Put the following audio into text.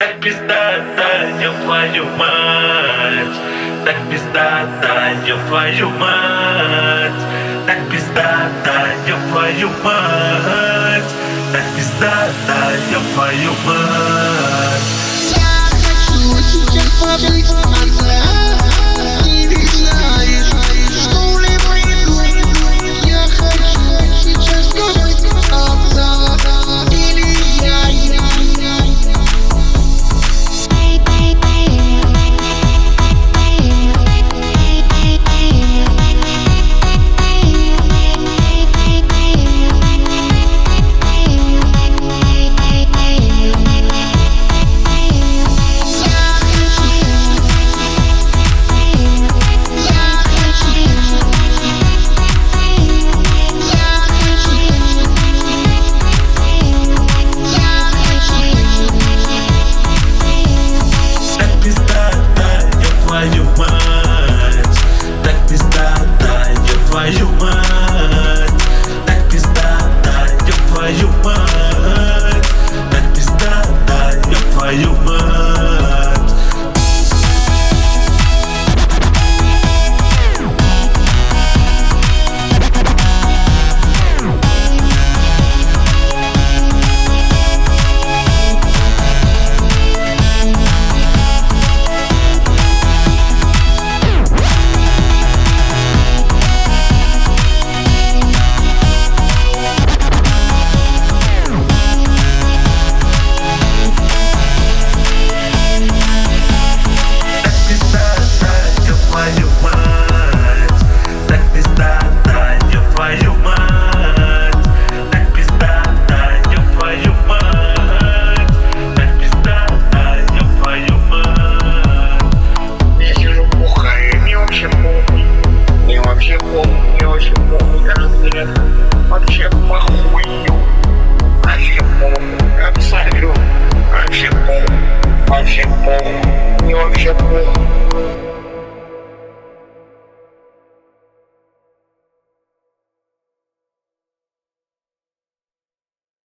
Так пиздата, ёб твою мать. Так пиздата, ёб твою мать. Так пиздата, ёб твою мать. Так пиздата, ёб твою мать говорят, вообще похуй. Вообще похуй. Абсолютно. Вообще похуй. Вообще похуй. Не вообще похуй.